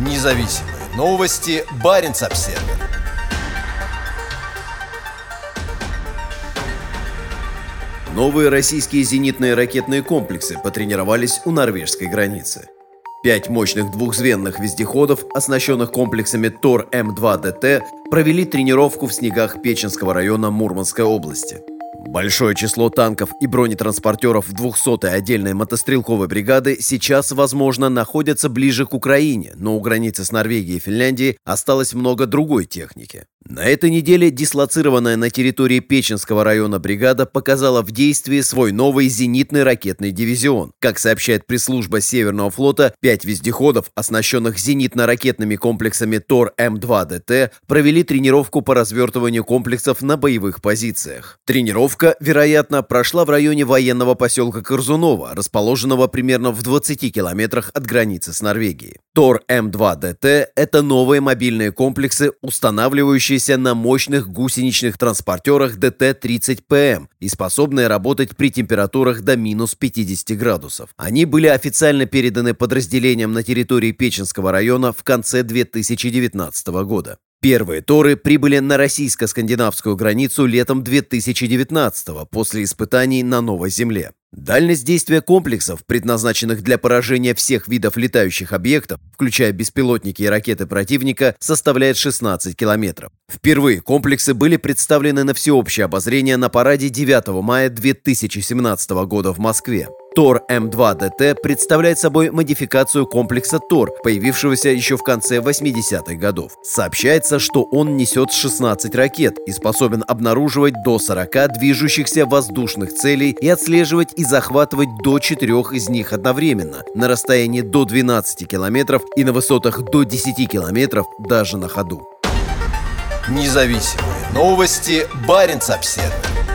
Независимые новости. Барин обсерва Новые российские зенитные ракетные комплексы потренировались у норвежской границы. Пять мощных двухзвенных вездеходов, оснащенных комплексами ТОР-М2ДТ, провели тренировку в снегах Печенского района Мурманской области. Большое число танков и бронетранспортеров 200-й отдельной мотострелковой бригады сейчас, возможно, находятся ближе к Украине, но у границы с Норвегией и Финляндией осталось много другой техники. На этой неделе дислоцированная на территории Печенского района бригада показала в действии свой новый зенитный ракетный дивизион. Как сообщает пресс-служба Северного флота, пять вездеходов, оснащенных зенитно-ракетными комплексами ТОР-М2ДТ, провели тренировку по развертыванию комплексов на боевых позициях. Тренировка, вероятно, прошла в районе военного поселка Корзунова, расположенного примерно в 20 километрах от границы с Норвегией. ТОР-М2ДТ – это новые мобильные комплексы, устанавливающие базирующиеся на мощных гусеничных транспортерах ДТ-30ПМ и способные работать при температурах до минус 50 градусов. Они были официально переданы подразделениям на территории Печенского района в конце 2019 года. Первые Торы прибыли на российско-скандинавскую границу летом 2019 после испытаний на Новой Земле. Дальность действия комплексов, предназначенных для поражения всех видов летающих объектов, включая беспилотники и ракеты противника, составляет 16 километров. Впервые комплексы были представлены на всеобщее обозрение на параде 9 мая 2017 года в Москве. Тор М2ДТ представляет собой модификацию комплекса Тор, появившегося еще в конце 80-х годов. Сообщается, что он несет 16 ракет и способен обнаруживать до 40 движущихся воздушных целей и отслеживать и захватывать до 4 из них одновременно, на расстоянии до 12 километров и на высотах до 10 километров даже на ходу. Независимые новости. Барин обседный.